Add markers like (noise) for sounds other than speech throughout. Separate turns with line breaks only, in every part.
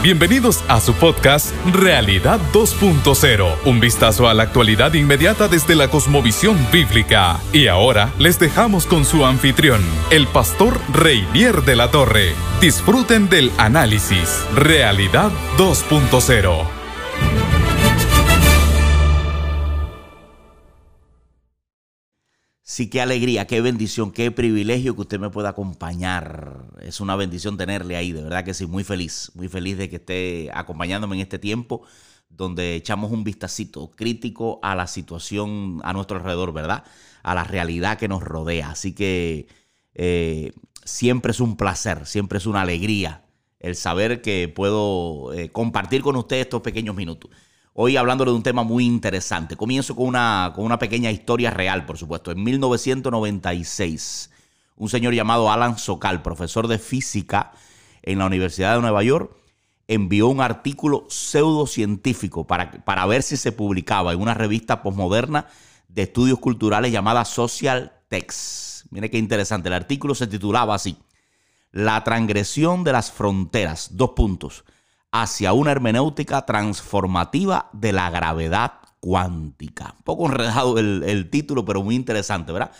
Bienvenidos a su podcast Realidad 2.0, un vistazo a la actualidad inmediata desde la cosmovisión bíblica. Y ahora les dejamos con su anfitrión, el pastor Reinier de la Torre. Disfruten del análisis Realidad 2.0.
Sí, qué alegría, qué bendición, qué privilegio que usted me pueda acompañar. Es una bendición tenerle ahí, de verdad que sí, muy feliz, muy feliz de que esté acompañándome en este tiempo donde echamos un vistacito crítico a la situación a nuestro alrededor, ¿verdad? A la realidad que nos rodea. Así que eh, siempre es un placer, siempre es una alegría el saber que puedo eh, compartir con usted estos pequeños minutos. Hoy hablándole de un tema muy interesante. Comienzo con una, con una pequeña historia real, por supuesto. En 1996, un señor llamado Alan Sokal, profesor de física en la Universidad de Nueva York, envió un artículo pseudocientífico para, para ver si se publicaba en una revista posmoderna de estudios culturales llamada Social Text. Mire qué interesante. El artículo se titulaba así: La transgresión de las fronteras. Dos puntos hacia una hermenéutica transformativa de la gravedad cuántica. Un poco enredado el, título, pero muy interesante, ¿verdad?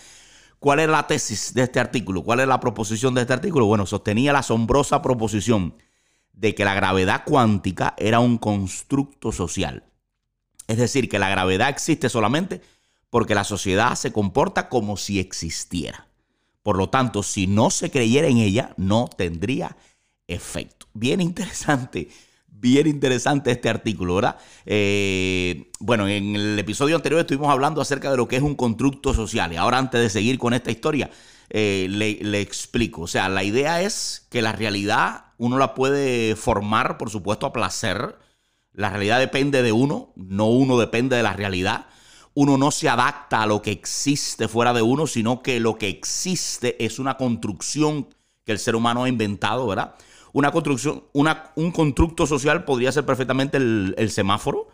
¿Cuál es la tesis de este artículo? ¿Cuál es la proposición de este artículo? Bueno, sostenía la asombrosa proposición de que la gravedad cuántica era un constructo social. Es decir, que la gravedad existe solamente porque la sociedad se comporta como si existiera. Por lo tanto, si no se creyera en ella, no tendría efecto. Bien interesante, bien interesante este artículo, ¿verdad? Eh, bueno, en el episodio anterior estuvimos hablando acerca de lo que es un constructo social y ahora antes de seguir con esta historia, eh, le, le, explico. O sea, la idea es que la realidad uno la puede formar, por supuesto, a placer. La realidad depende de uno, no uno depende de la realidad. Uno no se adapta a lo que existe fuera de uno, sino que lo que existe es una construcción que el ser humano ha inventado, ¿verdad? Una construcción, una, un constructo social podría ser perfectamente el, el semáforo,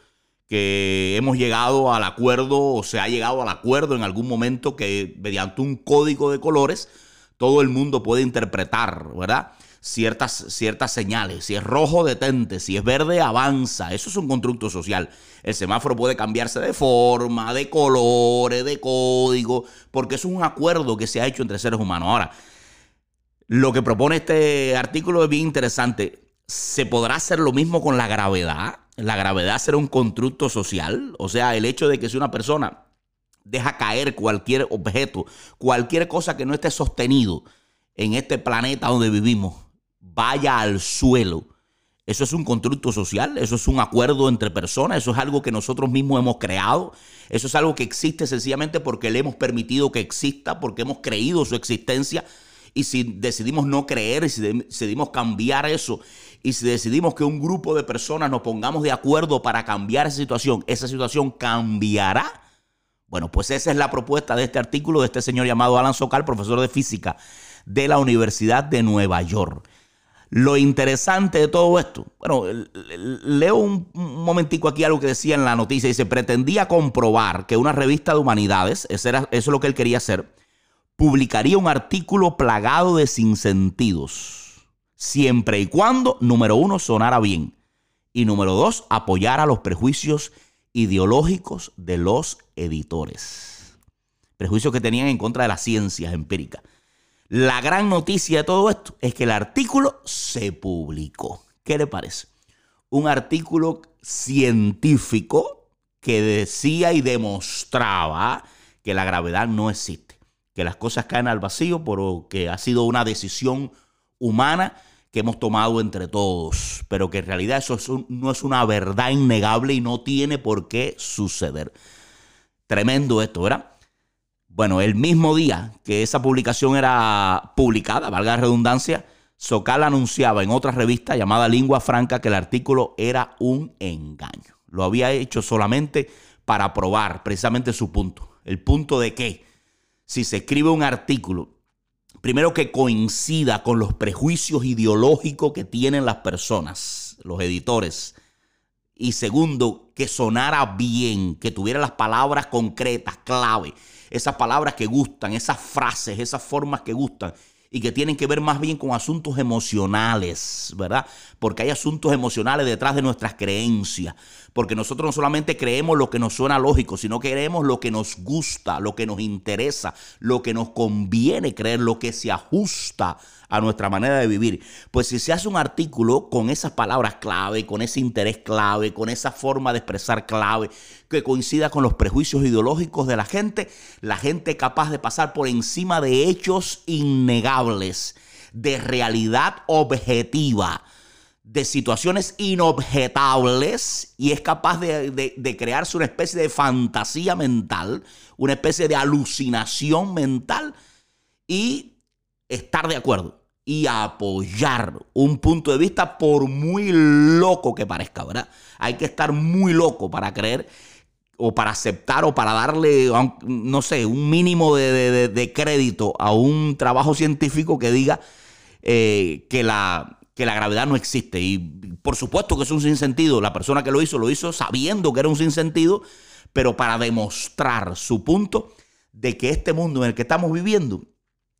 que hemos llegado al acuerdo o se ha llegado al acuerdo en algún momento que mediante un código de colores todo el mundo puede interpretar, ¿verdad? Ciertas, ciertas señales. Si es rojo, detente. Si es verde, avanza. Eso es un constructo social. El semáforo puede cambiarse de forma, de colores, de código, porque es un acuerdo que se ha hecho entre seres humanos. Ahora, lo que propone este artículo es bien interesante. ¿Se podrá hacer lo mismo con la gravedad? La gravedad será un constructo social. O sea, el hecho de que si una persona deja caer cualquier objeto, cualquier cosa que no esté sostenido en este planeta donde vivimos, vaya al suelo. Eso es un constructo social, eso es un acuerdo entre personas, eso es algo que nosotros mismos hemos creado, eso es algo que existe sencillamente porque le hemos permitido que exista, porque hemos creído su existencia y si decidimos no creer, y si decidimos cambiar eso, y si decidimos que un grupo de personas nos pongamos de acuerdo para cambiar esa situación, esa situación cambiará. Bueno, pues esa es la propuesta de este artículo de este señor llamado Alan Sokal, profesor de física de la Universidad de Nueva York. Lo interesante de todo esto, bueno, leo un momentico aquí algo que decía en la noticia, dice, pretendía comprobar que una revista de humanidades, eso, era, eso es lo que él quería hacer, publicaría un artículo plagado de sinsentidos, siempre y cuando, número uno, sonara bien y número dos, apoyara los prejuicios ideológicos de los editores. Prejuicios que tenían en contra de las ciencias empíricas. La gran noticia de todo esto es que el artículo se publicó. ¿Qué le parece? Un artículo científico que decía y demostraba que la gravedad no existe que las cosas caen al vacío porque ha sido una decisión humana que hemos tomado entre todos, pero que en realidad eso no es una verdad innegable y no tiene por qué suceder. Tremendo esto, ¿verdad? Bueno, el mismo día que esa publicación era publicada, valga la redundancia, Socal anunciaba en otra revista llamada Lingua Franca que el artículo era un engaño. Lo había hecho solamente para probar precisamente su punto. El punto de que si se escribe un artículo, primero que coincida con los prejuicios ideológicos que tienen las personas, los editores, y segundo, que sonara bien, que tuviera las palabras concretas, clave, esas palabras que gustan, esas frases, esas formas que gustan, y que tienen que ver más bien con asuntos emocionales, ¿verdad? Porque hay asuntos emocionales detrás de nuestras creencias. Porque nosotros no solamente creemos lo que nos suena lógico, sino que creemos lo que nos gusta, lo que nos interesa, lo que nos conviene creer, lo que se ajusta a nuestra manera de vivir. Pues si se hace un artículo con esas palabras clave, con ese interés clave, con esa forma de expresar clave, que coincida con los prejuicios ideológicos de la gente, la gente capaz de pasar por encima de hechos innegables, de realidad objetiva de situaciones inobjetables y es capaz de, crearse una especie de fantasía mental, una especie de alucinación mental y estar de acuerdo y apoyar un punto de vista por muy loco que parezca, ¿verdad? Hay que estar muy loco para creer o para aceptar o para darle, no sé, un mínimo de, crédito a un trabajo científico que diga eh, que la que la gravedad no existe. Y por supuesto que es un sinsentido. La persona que lo hizo lo hizo sabiendo que era un sinsentido, pero para demostrar su punto de que este mundo en el que estamos viviendo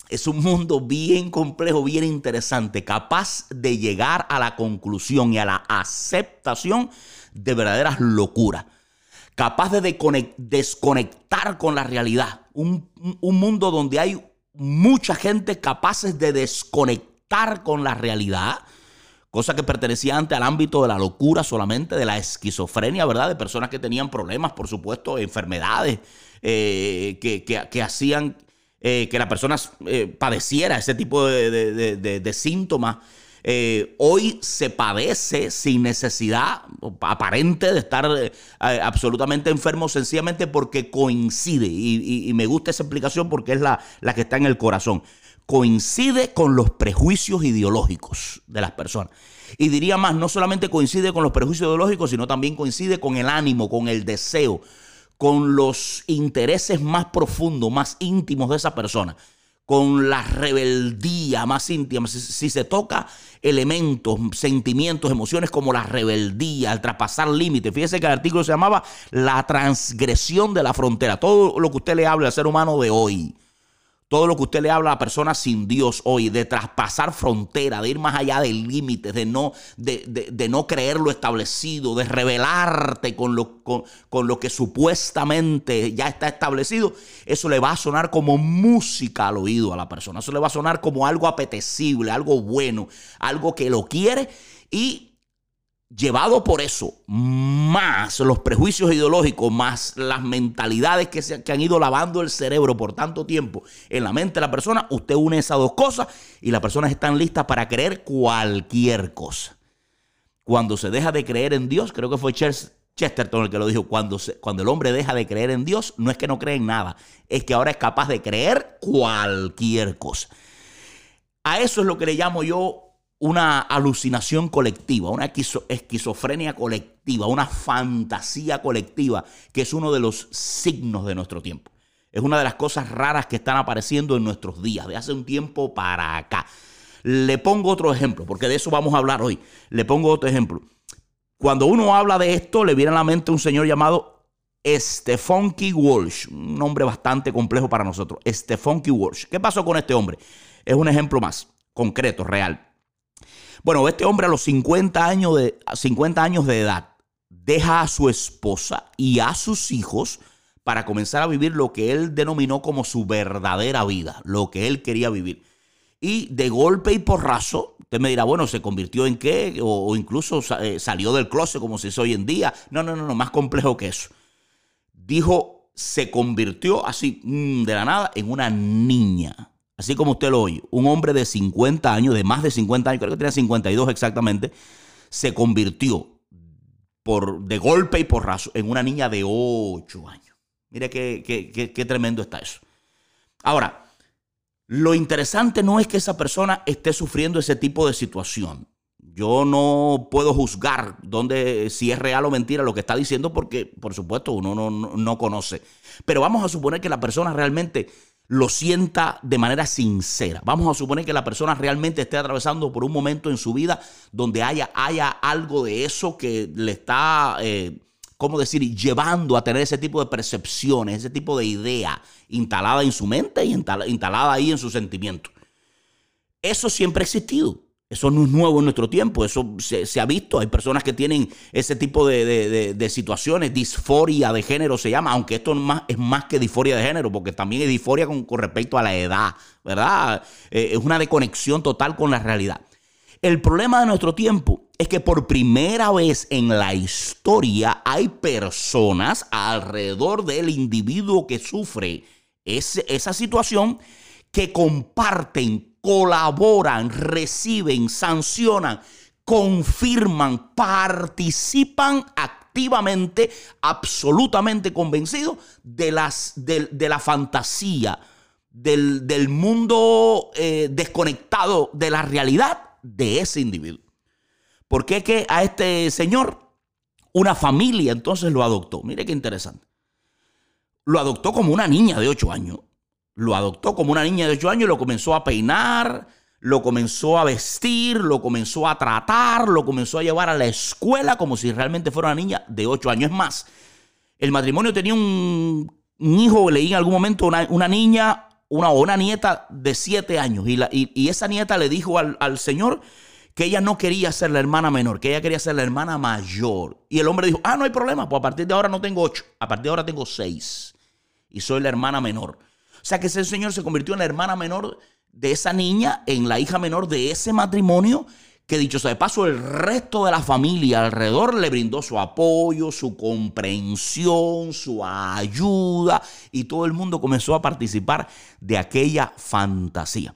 es un mundo bien complejo, bien interesante, capaz de llegar a la conclusión y a la aceptación de verdaderas locuras. Capaz de desconectar con la realidad. Un, un mundo donde hay mucha gente capaces de desconectar con la realidad, cosa que pertenecía antes al ámbito de la locura solamente, de la esquizofrenia, ¿verdad? De personas que tenían problemas, por supuesto, enfermedades eh, que, hacían eh, que la persona eh, padeciera ese tipo de, síntomas. hoy se padece sin necesidad aparente de estar absolutamente enfermo, sencillamente porque coincide. Y, me gusta esa explicación porque es la, la que está en el corazón coincide con los prejuicios ideológicos de las personas. Y diría más, no solamente coincide con los prejuicios ideológicos, sino también coincide con el ánimo, con el deseo, con los intereses más profundos, más íntimos de esa persona, con la rebeldía más íntima. Si, se toca elementos, sentimientos, emociones como la rebeldía, el traspasar límites. Fíjese que el artículo se llamaba La transgresión de la frontera. Todo lo que usted le habla al ser humano de hoy todo lo que usted le habla a personas sin Dios hoy, de traspasar frontera, de ir más allá del límite, de no, de, no creer lo establecido, de rebelarte con lo, con, lo que supuestamente ya está establecido, eso le va a sonar como música al oído a la persona. Eso le va a sonar como algo apetecible, algo bueno, algo que lo quiere y llevado por eso, más los prejuicios ideológicos, más las mentalidades que, se, que han ido lavando el cerebro por tanto tiempo en la mente de la persona, usted une esas dos cosas y las personas están listas para creer cualquier cosa. Cuando se deja de creer en Dios, creo que fue Chesterton el que lo dijo, cuando, cuando el hombre deja de creer en Dios, no es que no cree en nada, es que ahora es capaz de creer cualquier cosa. A eso es lo que le llamo yo una alucinación colectiva, una esquizofrenia colectiva, una fantasía colectiva, que es uno de los signos de nuestro tiempo. Es una de las cosas raras que están apareciendo en nuestros días, de hace un tiempo para acá. Le pongo otro ejemplo, porque de eso vamos a hablar hoy. Le pongo otro ejemplo. Cuando uno habla de esto, le viene a la mente un señor llamado Stefonky Walsh, un nombre bastante complejo para nosotros. Stefonky Walsh. ¿Qué pasó con este hombre? Es un ejemplo más concreto, real. Bueno, este hombre a los 50 años de, 50 años de edad deja a su esposa y a sus hijos para comenzar a vivir lo que él denominó como su verdadera vida, lo que él quería vivir. Y de golpe y porrazo, usted me dirá, bueno, ¿se convirtió en qué? O, incluso eh, salió del closet como se dice hoy en día. No, no, no, no, más complejo que eso. Dijo, se convirtió así, mm, de la nada, en una niña así como usted lo oye, un hombre de 50 años, de más de 50 años, creo que tenía 52 exactamente, se convirtió por, de golpe y porrazo en una niña de 8 años. Mire qué, qué tremendo está eso. Ahora, lo interesante no es que esa persona esté sufriendo ese tipo de situación. Yo no puedo juzgar dónde, si es real o mentira lo que está diciendo porque, por supuesto, uno no, no conoce. Pero vamos a suponer que la persona realmente lo sienta de manera sincera. Vamos a suponer que la persona realmente esté atravesando por un momento en su vida donde haya, haya algo de eso que le está, eh, ¿cómo decir?, llevando a tener ese tipo de percepciones, ese tipo de idea instalada en su mente y instalada ahí en su sentimiento. Eso siempre ha existido. Eso no es nuevo en nuestro tiempo, eso se, ha visto. Hay personas que tienen ese tipo de, situaciones, disforia de género se llama, aunque esto es más, que disforia de género, porque también es disforia con, respecto a la edad, ¿verdad? Eh, es una desconexión total con la realidad. El problema de nuestro tiempo es que por primera vez en la historia hay personas alrededor del individuo que sufre esa situación que comparten colaboran, reciben, sancionan, confirman, participan activamente, absolutamente convencidos de, las, de, la fantasía, del, mundo eh, desconectado de la realidad de ese individuo. ¿Por qué que a este señor una familia entonces lo adoptó? Mire qué interesante. Lo adoptó como una niña de 8 años lo adoptó como una niña de 8 años y lo comenzó a peinar, lo comenzó a vestir, lo comenzó a tratar, lo comenzó a llevar a la escuela como si realmente fuera una niña de 8 años. Es más, el matrimonio tenía un, hijo, leí en algún momento, una, niña una, una nieta de 7 años. Y, la, y, esa nieta le dijo al, al Señor que ella no quería ser la hermana menor, que ella quería ser la hermana mayor. Y el hombre dijo, ah, no hay problema, pues a partir de ahora no tengo 8, a partir de ahora tengo 6. Y soy la hermana menor. O sea que ese señor se convirtió en la hermana menor de esa niña, en la hija menor de ese matrimonio, que dicho sea de paso, el resto de la familia alrededor le brindó su apoyo, su comprensión, su ayuda, y todo el mundo comenzó a participar de aquella fantasía.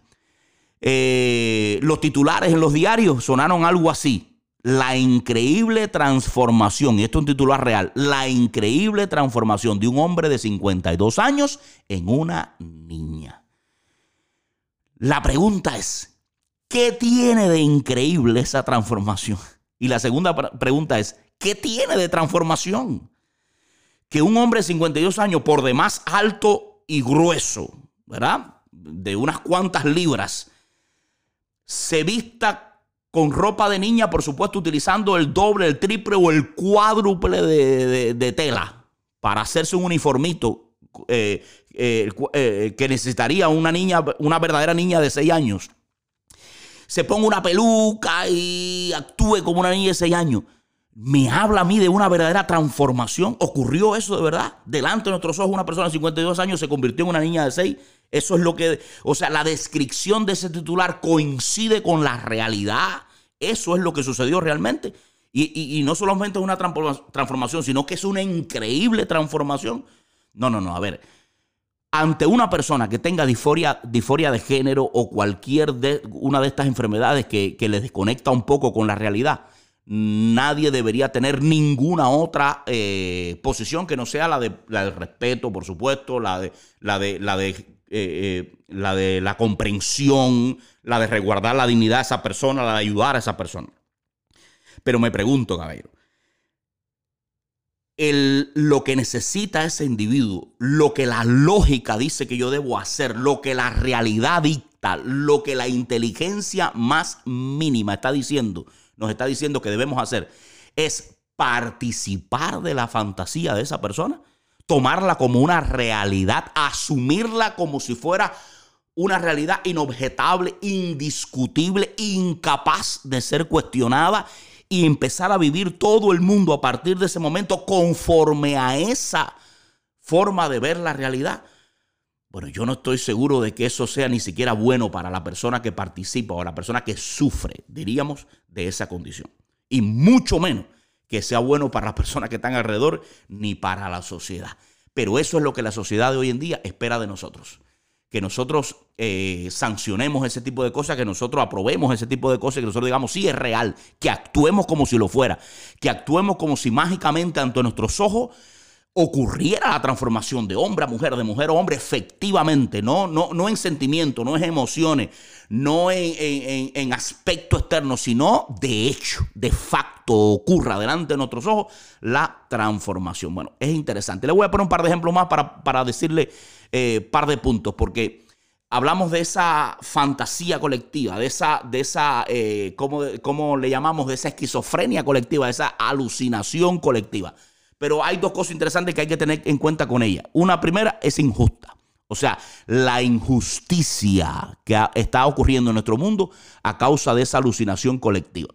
Eh, los titulares en los diarios sonaron algo así. La increíble transformación, y esto es un titular real, la increíble transformación de un hombre de 52 años en una niña. La pregunta es, ¿qué tiene de increíble esa transformación? Y la segunda pregunta es, ¿qué tiene de transformación? Que un hombre de 52 años, por demás alto y grueso, ¿verdad? De unas cuantas libras, se vista con ropa de niña, por supuesto, utilizando el doble, el triple o el cuádruple de, tela para hacerse un uniformito eh, eh, eh, que necesitaría una niña, una verdadera niña de 6 años. Se ponga una peluca y actúe como una niña de 6 años. Me habla a mí de una verdadera transformación. ¿Ocurrió eso de verdad? Delante de nuestros ojos, una persona de 52 años se convirtió en una niña de 6. Eso es lo que, o sea, la descripción de ese titular coincide con la realidad. Eso es lo que sucedió realmente. Y, no solamente es una transformación, sino que es una increíble transformación. No, no, no, a ver. Ante una persona que tenga disforia, disforia de género o cualquier de, una de estas enfermedades que, que les desconecta un poco con la realidad, nadie debería tener ninguna otra eh, posición que no sea la, de, la del respeto, por supuesto, la de, la de, la de eh, eh, la de la comprensión, la de resguardar la dignidad de esa persona, la de ayudar a esa persona. Pero me pregunto, caballero, el, lo que necesita ese individuo, lo que la lógica dice que yo debo hacer, lo que la realidad dicta, lo que la inteligencia más mínima está diciendo, nos está diciendo que debemos hacer, es participar de la fantasía de esa persona tomarla como una realidad, asumirla como si fuera una realidad inobjetable, indiscutible, incapaz de ser cuestionada y empezar a vivir todo el mundo a partir de ese momento conforme a esa forma de ver la realidad. Bueno, yo no estoy seguro de que eso sea ni siquiera bueno para la persona que participa o la persona que sufre, diríamos, de esa condición. Y mucho menos que sea bueno para las personas que están alrededor ni para la sociedad. Pero eso es lo que la sociedad de hoy en día espera de nosotros. Que nosotros eh, sancionemos ese tipo de cosas, que nosotros aprobemos ese tipo de cosas, que nosotros digamos, sí es real, que actuemos como si lo fuera, que actuemos como si mágicamente ante nuestros ojos ocurriera la transformación de hombre a mujer, de mujer a hombre, efectivamente, no, no, no en sentimiento, no en emociones, no en, en, aspecto externo, sino de hecho, de facto, ocurra delante de nuestros ojos la transformación. Bueno, es interesante. Le voy a poner un par de ejemplos más para, para decirle eh, par de puntos, porque hablamos de esa fantasía colectiva, de esa, de esa eh, ¿cómo, ¿cómo, le llamamos? De esa esquizofrenia colectiva, de esa alucinación colectiva. Pero hay dos cosas interesantes que hay que tener en cuenta con ella. Una primera es injusta. O sea, la injusticia que está ocurriendo en nuestro mundo a causa de esa alucinación colectiva.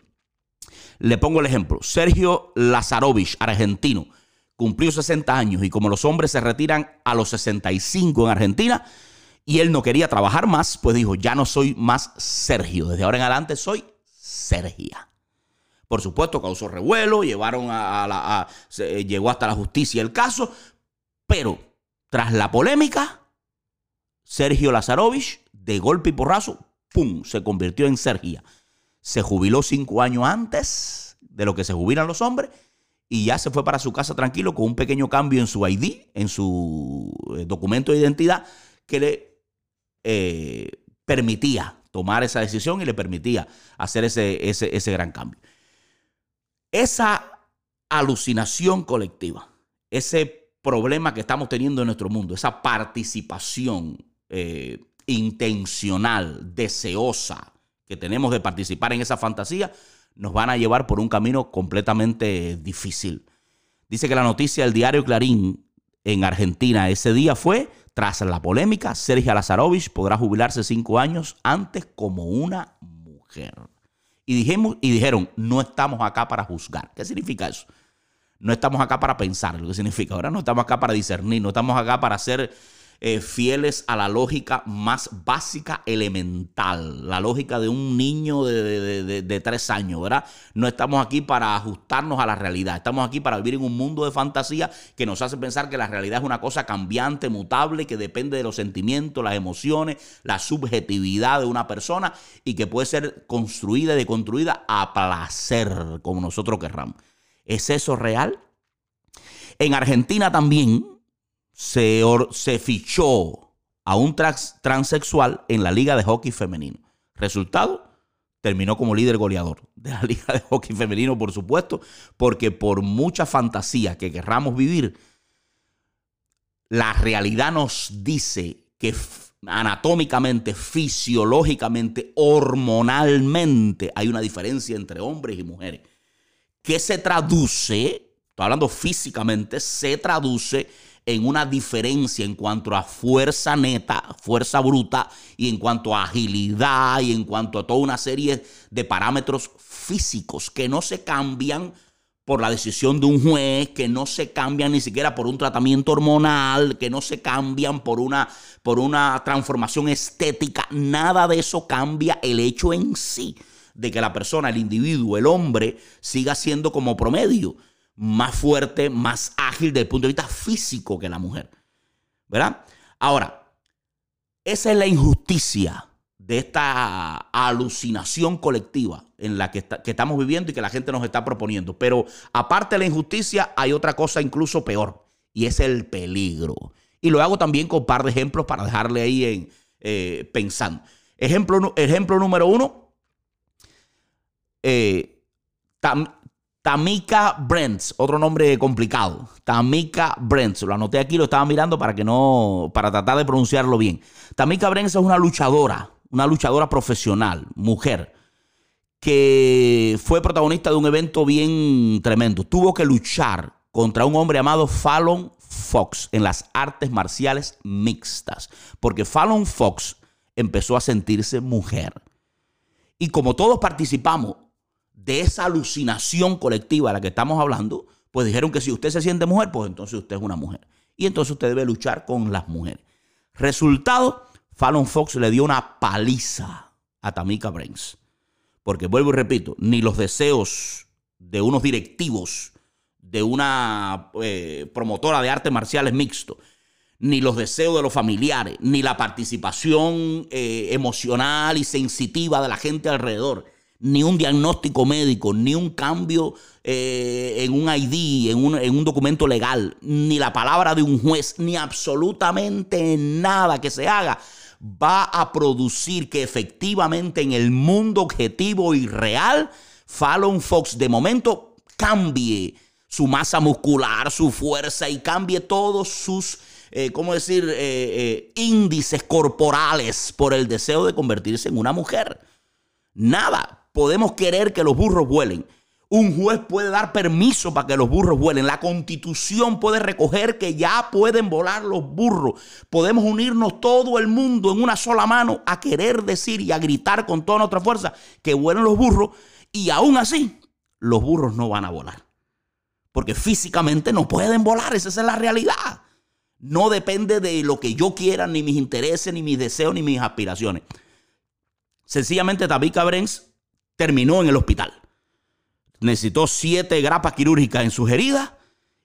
Le pongo el ejemplo. Sergio Lazarovich, argentino, cumplió 60 años y como los hombres se retiran a los 65 en Argentina y él no quería trabajar más, pues dijo, ya no soy más Sergio. Desde ahora en adelante soy Sergia. Por supuesto, causó revuelo, llevaron a, la, llegó hasta la justicia el caso, pero tras la polémica, Sergio Lazarovich, de golpe y porrazo, ¡pum!, se convirtió en Sergia. Se jubiló cinco años antes de lo que se jubilan los hombres y ya se fue para su casa tranquilo con un pequeño cambio en su ID, en su eh, documento de identidad, que le eh, permitía tomar esa decisión y le permitía hacer ese, ese, ese gran cambio. Esa alucinación colectiva, ese problema que estamos teniendo en nuestro mundo, esa participación eh, intencional, deseosa que tenemos de participar en esa fantasía, nos van a llevar por un camino completamente difícil. Dice que la noticia del diario Clarín en Argentina ese día fue, tras la polémica, Sergio Lazarovich podrá jubilarse cinco años antes como una mujer. Y, dijimos, y dijeron, no estamos acá para juzgar. ¿Qué significa eso? No estamos acá para pensar, lo que significa. Ahora no estamos acá para discernir, no estamos acá para hacer eh, fieles a la lógica más básica, elemental, la lógica de un niño de, tres años, ¿verdad? No estamos aquí para ajustarnos a la realidad, estamos aquí para vivir en un mundo de fantasía que nos hace pensar que la realidad es una cosa cambiante, mutable, que depende de los sentimientos, las emociones, la subjetividad de una persona y que puede ser construida y deconstruida a placer, como nosotros querramos. ¿Es eso real? En Argentina también se, fichó a un transexual en la Liga de Hockey Femenino. Resultado, terminó como líder goleador de la (laughs) Liga de Hockey Femenino, por supuesto, porque por mucha fantasía que querramos vivir, la realidad nos dice que anatómicamente, fisiológicamente, hormonalmente, hay una diferencia entre hombres y mujeres, que se traduce, estoy hablando físicamente, se traduce en una diferencia en cuanto a fuerza neta, fuerza bruta, y en cuanto a agilidad, y en cuanto a toda una serie de parámetros físicos que no se cambian por la decisión de un juez, que no se cambian ni siquiera por un tratamiento hormonal, que no se cambian por una, por una transformación estética. Nada de eso cambia el hecho en sí de que la persona, el individuo, el hombre, siga siendo como promedio más fuerte, más ágil desde el punto de vista físico que la mujer. ¿Verdad? Ahora, esa es la injusticia de esta alucinación colectiva en la que, estamos viviendo y que la gente nos está proponiendo. Pero aparte de la injusticia, hay otra cosa incluso peor, y es el peligro. Y lo hago también con un par de ejemplos para dejarle ahí en, eh, pensando. Ejemplo, ejemplo número uno. Eh, Tamika Brents, otro nombre complicado. Tamika Brents, lo anoté aquí, lo estaba mirando para que no, para tratar de pronunciarlo bien. Tamika Brents es una luchadora, una luchadora profesional, mujer, que fue protagonista de un evento bien tremendo. Tuvo que luchar contra un hombre llamado Fallon Fox en las artes marciales mixtas, porque Fallon Fox empezó a sentirse mujer. Y como todos participamos de esa alucinación colectiva a la que estamos hablando, pues dijeron que si usted se siente mujer, pues entonces usted es una mujer. Y entonces usted debe luchar con las mujeres. Resultado, Fallon Fox le dio una paliza a Tamika Brains. Porque vuelvo y repito, ni los deseos de unos directivos de una eh, promotora de artes marciales mixto, ni los deseos de los familiares, ni la participación eh, emocional y sensitiva de la gente alrededor, ni un diagnóstico médico, ni un cambio eh, en un ID, en un, en un documento legal, ni la palabra de un juez, ni absolutamente nada que se haga va a producir que efectivamente en el mundo objetivo y real, Fallon Fox de momento cambie su masa muscular, su fuerza y cambie todos sus, eh, ¿cómo decir?, eh, índices corporales por el deseo de convertirse en una mujer. Nada, podemos querer que los burros vuelen. Un juez puede dar permiso para que los burros vuelen. La constitución puede recoger que ya pueden volar los burros. Podemos unirnos todo el mundo en una sola mano a querer decir y a gritar con toda nuestra fuerza que vuelen los burros. Y aún así, los burros no van a volar. Porque físicamente no pueden volar. Esa es la realidad. No depende de lo que yo quiera, ni mis intereses, ni mis deseos, ni mis aspiraciones. Sencillamente David Cabrens terminó en el hospital. Necesitó siete grapas quirúrgicas en sus heridas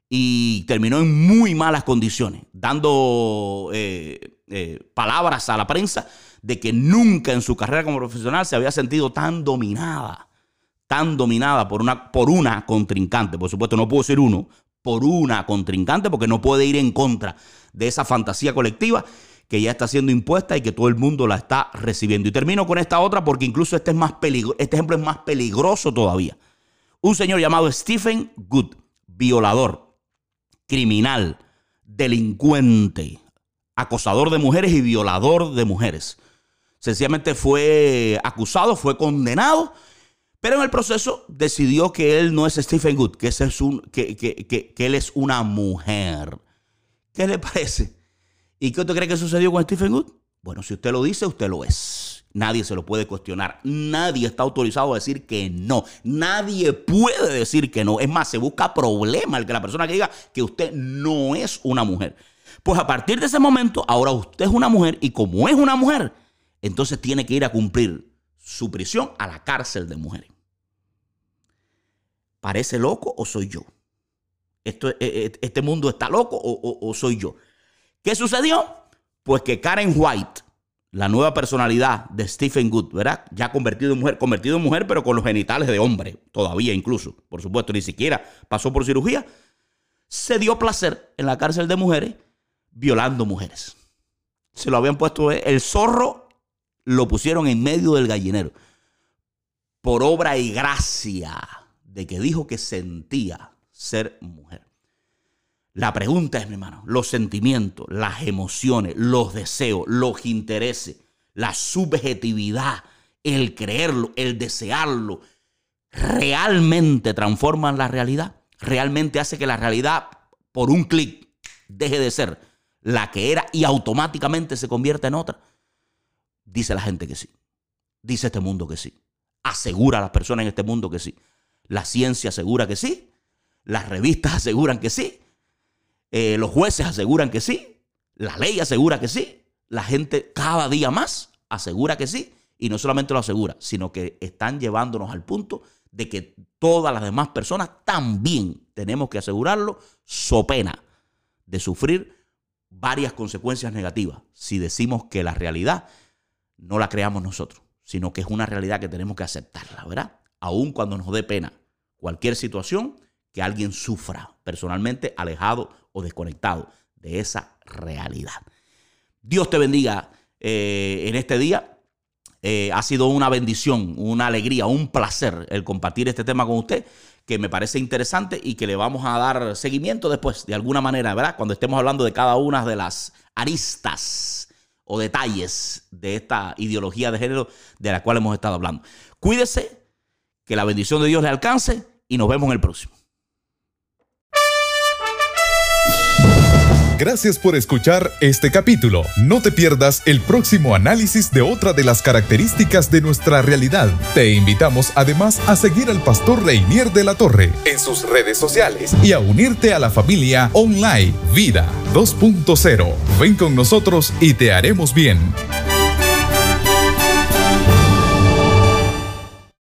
y terminó en muy malas condiciones, dando eh, eh, palabras a la prensa de que nunca en su carrera como profesional se había sentido tan dominada, tan dominada por una, por una contrincante. Por supuesto, no puedo ser uno, por una contrincante, porque no puede ir en contra de esa fantasía colectiva que ya está siendo impuesta y que todo el mundo la está recibiendo. Y termino con esta otra porque incluso este, es más este ejemplo es más peligroso todavía. Un señor llamado Stephen Good, violador, criminal, delincuente, acosador de mujeres y violador de mujeres. Sencillamente fue acusado, fue condenado, pero en el proceso decidió que él no es Stephen Good, que, es un, que, que él es una mujer. ¿Qué le (laughs) parece? ¿Y qué usted cree que sucedió con Stephen Good? Bueno, si usted lo dice, usted lo es. Nadie se lo puede cuestionar. Nadie está autorizado a decir que no. Nadie puede decir que no. Es más, se busca problema el que la persona que diga que usted no es una mujer. Pues a partir de ese momento, ahora usted es una mujer y como es una mujer, entonces tiene que ir a cumplir su prisión a la cárcel de mujeres. ¿Parece loco o soy yo? Esto, eh, eh, ¿Este mundo está loco o soy yo? ¿Qué sucedió? Pues que Karen White, la nueva personalidad de Stephen Good, ¿verdad? Ya convertido en mujer, convertido en mujer, pero con los genitales de hombre, todavía incluso, por supuesto, ni siquiera pasó por cirugía, se dio placer en la cárcel de mujeres violando mujeres. Se lo habían puesto, eh, el zorro lo pusieron en medio del gallinero por obra y gracia de que dijo que sentía ser mujer. La pregunta es, mi hermano, los sentimientos, las emociones, los deseos, los intereses, la subjetividad, el creerlo, el desearlo, realmente transforman la realidad. Realmente hace que la realidad, por un clic, deje de ser la que era y automáticamente se convierta en otra. Dice la gente que sí. Dice este mundo que sí. Asegura a las personas en este mundo que sí. La ciencia asegura que sí. Las revistas (laughs) aseguran que sí. Eh, los jueces aseguran que sí, la ley asegura que sí, la gente cada día más asegura que sí, y no solamente lo asegura, sino que están llevándonos al punto de que todas las demás personas también tenemos que asegurarlo, so pena de sufrir varias consecuencias negativas si decimos que la realidad no la creamos nosotros, sino que es una realidad que tenemos que aceptarla, ¿verdad? Aun cuando nos dé pena cualquier situación que alguien sufra personalmente alejado o desconectado de esa realidad. Dios te bendiga eh, en este día. Eh, ha sido una bendición, una alegría, un placer el compartir este tema con usted, que me parece interesante y que le vamos a dar seguimiento después, de alguna manera, ¿verdad? Cuando estemos hablando de cada una de las aristas o detalles de esta ideología de género de la cual hemos estado hablando. Cuídese, que la bendición de Dios le alcance y nos vemos en el próximo.
Gracias por escuchar este capítulo. No te pierdas el próximo análisis de otra de las características de nuestra realidad. Te invitamos además a seguir al pastor Reinier de la Torre en sus redes sociales y a unirte a la familia online Vida 2.0. Ven con nosotros y te haremos bien.